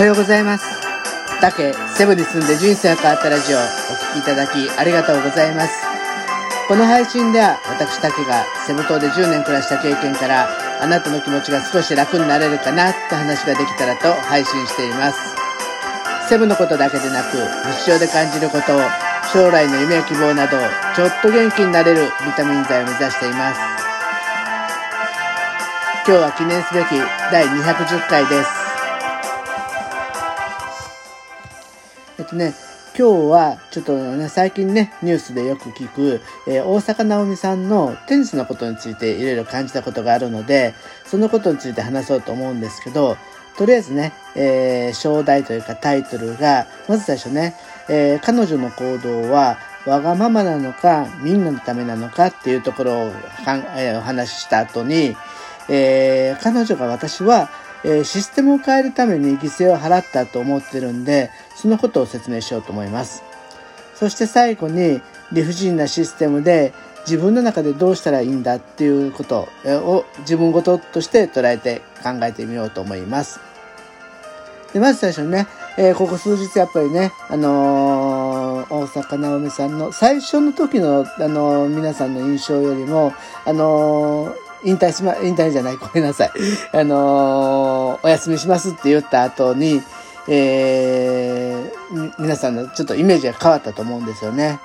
はようございます。竹セブに住んで人生が変わったラジオお聴きいただきありがとうございます。この配信では私竹がセブ島で10年暮らした経験からあなたの気持ちが少し楽になれるかなって話ができたらと配信しています。セブのことだけでなく日常で感じることを将来の夢や希望などちょっと元気になれるビタミン剤を目指しています。今日は記念すべき第210回です。えっとね、今日はちょっとね、最近ね、ニュースでよく聞く、えー、大坂なおみさんのテニスのことについていろいろ感じたことがあるので、そのことについて話そうと思うんですけど、とりあえずね、えー、章題というかタイトルが、まず最初ね、えー、彼女の行動はわがままなのか、みんなのためなのかっていうところをえー、お話しした後に、えー、彼女が私はえ、システムを変えるために犠牲を払ったと思ってるんで、そのことを説明しようと思います。そして最後に理不尽なシステムで自分の中でどうしたらいいんだっていうことを自分ごととして捉えて考えてみようと思います。でまず最初にね、えー、ここ数日やっぱりね、あのー、大坂なおみさんの最初の時の、あのー、皆さんの印象よりも、あの引退しま、引退じゃない、ごめんなさい。あのー、お休みしますって言った後に、えー、皆さんのちょっとイメージが変わったと思うんですよね。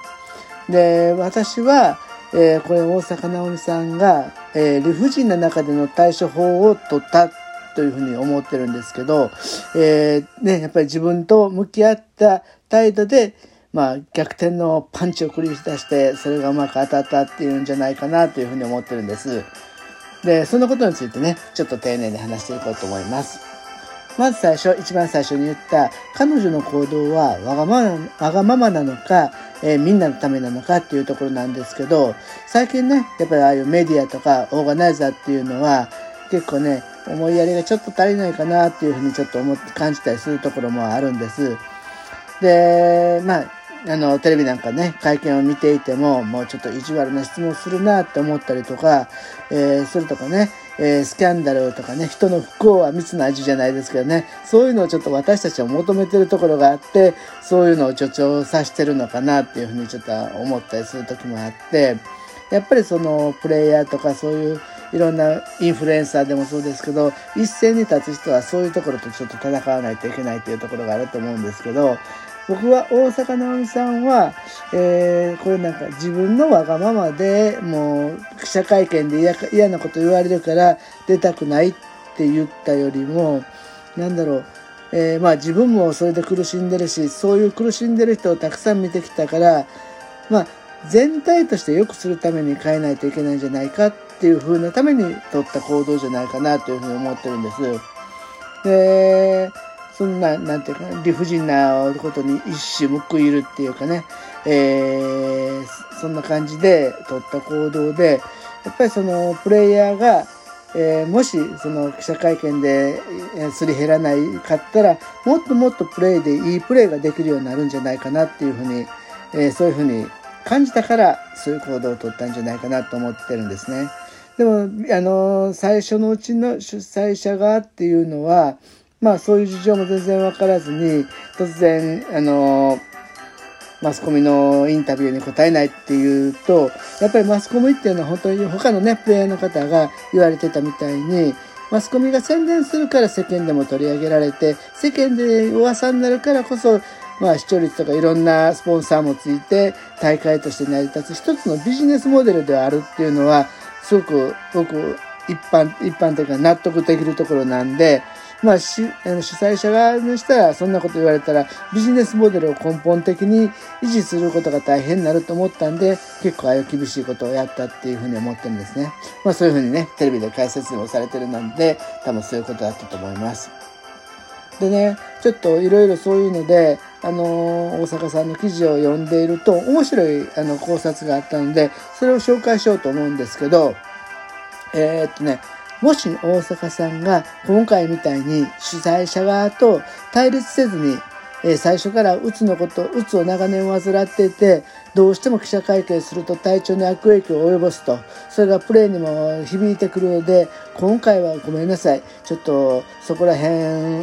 で、私は、えー、これ大坂なおみさんが、えー、理不尽な中での対処法を取ったというふうに思ってるんですけど、えー、ね、やっぱり自分と向き合った態度で、まあ、逆転のパンチを繰り出して、それがうまく当たったっていうんじゃないかなというふうに思ってるんです。で、そのことについてね、ちょっと丁寧に話していこうと思います。まず最初、一番最初に言った、彼女の行動はわがままわがままなのか、えー、みんなのためなのかっていうところなんですけど、最近ね、やっぱりああいうメディアとかオーガナイザーっていうのは、結構ね、思いやりがちょっと足りないかなっていうふうにちょっと思って感じたりするところもあるんです。で、まあ、あの、テレビなんかね、会見を見ていても、もうちょっと意地悪な質問するなって思ったりとか、えー、するとかね、えー、スキャンダルとかね、人の不幸は蜜の味じゃないですけどね、そういうのをちょっと私たちは求めてるところがあって、そういうのを助長させてるのかなっていうふうにちょっと思ったりする時もあって、やっぱりそのプレイヤーとかそういういろんなインフルエンサーでもそうですけど、一斉に立つ人はそういうところとちょっと戦わないといけないというところがあると思うんですけど、僕は大阪直美さんは、えー、これなんか自分のわがままでもう記者会見で嫌なこと言われるから出たくないって言ったよりも、なんだろう、えー、まあ自分もそれで苦しんでるし、そういう苦しんでる人をたくさん見てきたから、まあ全体として良くするために変えないといけないんじゃないかっていう風なために取った行動じゃないかなというふうに思ってるんです。で、そんな、なんていうか、理不尽なことに一種報いるっていうかね、えー、そんな感じで取った行動で、やっぱりそのプレイヤーが、えー、もしその記者会見ですり減らないかったら、もっともっとプレイでいいプレイができるようになるんじゃないかなっていうふうに、えー、そういうふうに感じたから、そういう行動を取ったんじゃないかなと思ってるんですね。でも、あの、最初のうちの主催者側っていうのは、まあそういう事情も全然わからずに、突然、あの、マスコミのインタビューに答えないっていうと、やっぱりマスコミっていうのは本当に他のね、プレイヤーの方が言われてたみたいに、マスコミが宣伝するから世間でも取り上げられて、世間で噂になるからこそ、まあ視聴率とかいろんなスポンサーもついて大会として成り立つ一つのビジネスモデルではあるっていうのは、すごく、ごく一般、一般というか納得できるところなんで、まあ、しあの主催者側にしたらそんなこと言われたらビジネスモデルを根本的に維持することが大変になると思ったんで結構ああいう厳しいことをやったっていうふうに思ってるんですね。まあそういうふうにねテレビで解説もされてるなんで多分そういうことだったと思います。でねちょっといろいろそういうのであの大阪さんの記事を読んでいると面白いあの考察があったのでそれを紹介しようと思うんですけどえー、っとねもし大阪さんが今回みたいに主催者側と対立せずに、え最初からうつのことうつを長年患っていてどうしても記者会見すると体調に悪影響を及ぼすとそれがプレーにも響いてくるので今回はごめんなさい。ちょっとそこら辺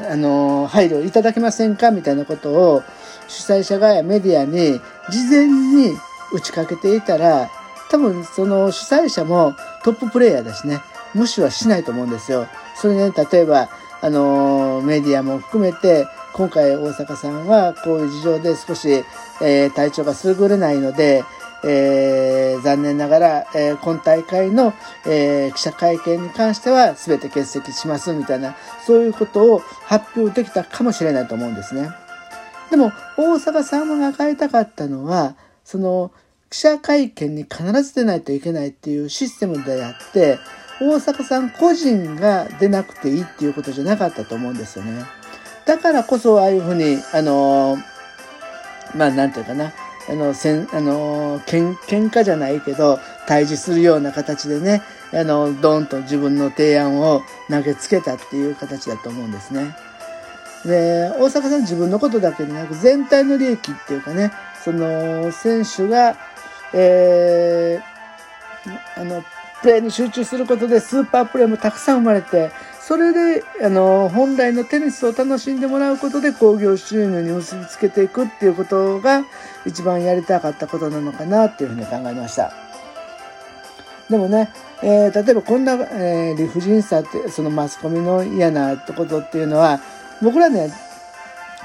あの配慮いただけませんかみたいなことを主催者側やメディアに事前に打ちかけていたら多分その主催者もトッププレーヤーだしね。無視はしないと思うんですよ。それね例えばあのメディアも含めて今回大阪さんはこういう事情で少し、えー、体調が優れないので、えー、残念ながら、えー、今大会の、えー、記者会見に関しては全て欠席しますみたいなそういうことを発表できたかもしれないと思うんですね。でも大阪さんが変えたかったのはその記者会見に必ず出ないといけないっていうシステムであって大阪さん個人が出なくていいっていうことじゃなかったと思うんですよね。だからこそああいうふうに、あのまあなんていうかな、あの、せん、あの、けん、喧嘩じゃないけど、対峙するような形でね、あの、ドンと自分の提案を投げつけたっていう形だと思うんですね。で、大阪さん自分のことだけでなく、全体の利益っていうかね、その、選手が、えー、あの、プレーに集中することでスーパープレーもたくさん生まれて、それで、あの、本来のテニスを楽しんでもらうことで興行収入に結びつけていくっていうことが一番やりたかったことなのかなっていうふうに考えました。でもね、えー、例えばこんな、えー、理不尽さって、そのマスコミの嫌なことっていうのは、僕らね、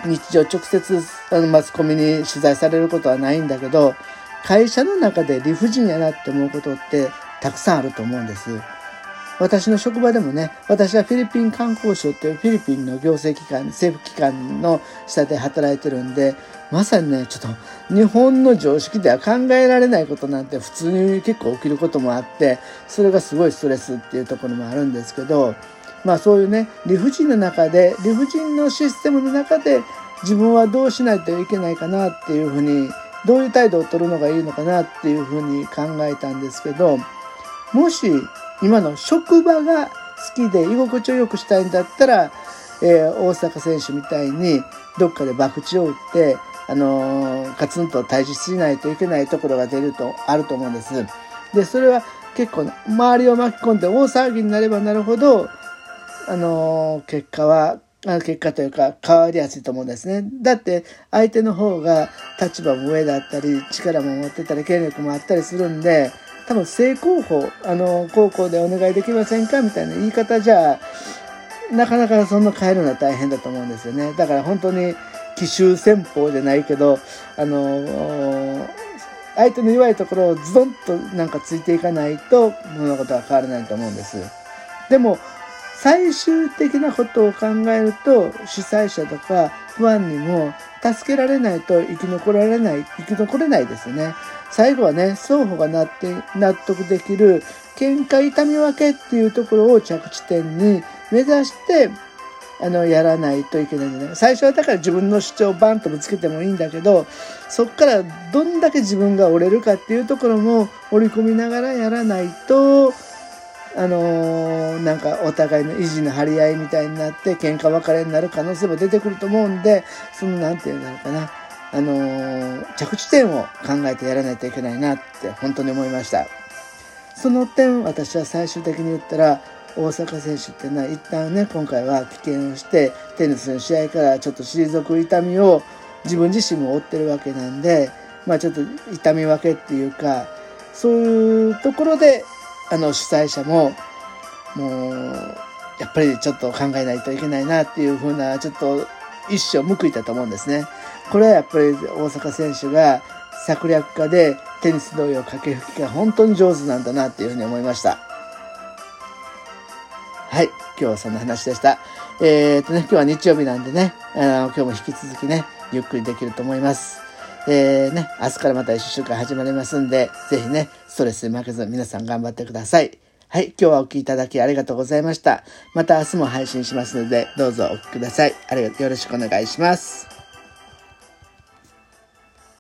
日常直接あのマスコミに取材されることはないんだけど、会社の中で理不尽やなって思うことってたくさんあると思うんです。私の職場でもね、私はフィリピン観光省っていうフィリピンの行政機関、政府機関の下で働いてるんで、まさにね、ちょっと日本の常識では考えられないことなんて普通に結構起きることもあって、それがすごいストレスっていうところもあるんですけど、まあそういうね、理不尽の中で、理不尽のシステムの中で自分はどうしないといけないかなっていうふうに、どういう態度を取るのがいいのかなっていうふうに考えたんですけど、もし今の職場が好きで居心地を良くしたいんだったら、えー、大阪選手みたいにどっかで博打を打って、あのー、カツンと対峙しないといけないところが出ると、あると思うんです。で、それは結構周りを巻き込んで大騒ぎになればなるほど、あのー、結果は、結果というか変わりやすいと思うんですね。だって相手の方が立場も上だったり力も持ってたり権力もあったりするんで多分正攻法あの高校でお願いできませんかみたいな言い方じゃなかなかそんな変えるのは大変だと思うんですよね。だから本当に奇襲戦法じゃないけどあの相手の弱いところをズドンとなんかついていかないと物事は変わらないと思うんです。でも最終的なことを考えると主催者とかファンにも助けられないと生き残られない生き残れないですよね。最後はね、双方がなって納得できる喧嘩痛み分けっていうところを着地点に目指して、あの、やらないといけないんじゃない最初はだから自分の主張をバンとぶつけてもいいんだけど、そっからどんだけ自分が折れるかっていうところも織り込みながらやらないと、あのー、なんかお互いの意地の張り合いみたいになって喧嘩別れになる可能性も出てくると思うんで、そのなんていうんだろうかな。あのー、着地点を考えてやらないといけないなって本当に思いました。その点私は最終的に言ったら大阪選手っていうのは一旦ね今回は棄権をしてテニスの試合からちょっと退く痛みを自分自身も負ってるわけなんでまあちょっと痛み分けっていうかそういうところであの主催者ももうやっぱりちょっと考えないといけないなっていうふうなちょっと一生報いたと思うんですね。これはやっぱり大阪選手が策略家でテニス同様駆け引きが本当に上手なんだなっていうふうに思いました。はい。今日はそんな話でした。えー、っとね、今日は日曜日なんでね、あの、今日も引き続きね、ゆっくりできると思います。えー、ね、明日からまた1週間始まりますんで、ぜひね、ストレスに負けず皆さん頑張ってください。はい、今日はお聴きいただきありがとうございました。また明日も配信しますので、どうぞお聴きください。ありがとう、よろしくお願いします。